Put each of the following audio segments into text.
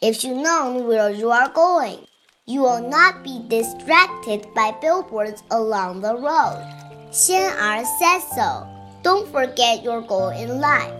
If you know where you are going, you will not be distracted by billboards along the road. Xian said so. Don't forget your goal in life.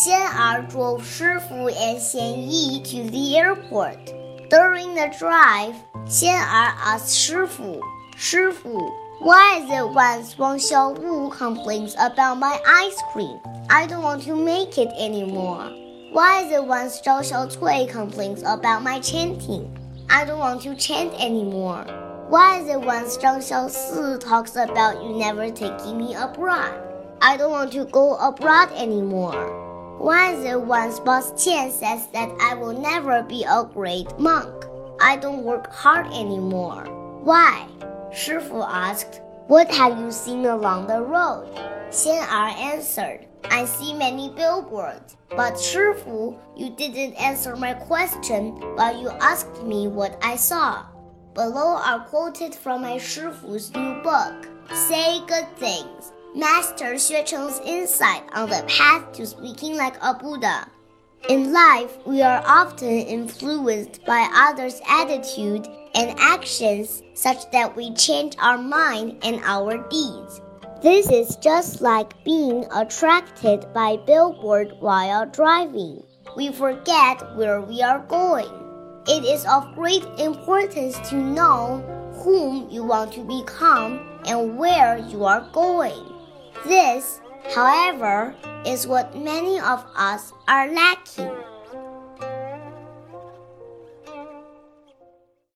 Xian drove Shifu and Xian Yi to the airport. During the drive, Xian asked Shifu, Shifu, why is it when Wang Xiaowu complains about my ice cream, I don't want to make it anymore? Why is it when Zhao Xiaocui complains about my chanting, I don't want to chant anymore? Why is it when Zhang Xiaosi talks about you never taking me abroad, I don't want to go abroad anymore? Why is it when Boss Qian says that I will never be a great monk, I don't work hard anymore? Why? Shifu asked, What have you seen along the road? Xian Er answered, I see many billboards. But Shifu, you didn't answer my question, but you asked me what I saw. Below are quoted from my Shifu's new book, Say Good Things, Master Xue Cheng's insight on the path to speaking like a Buddha. In life, we are often influenced by others' attitude and actions such that we change our mind and our deeds. This is just like being attracted by billboard while driving. We forget where we are going. It is of great importance to know whom you want to become and where you are going. This, however, is what many of us are lacking.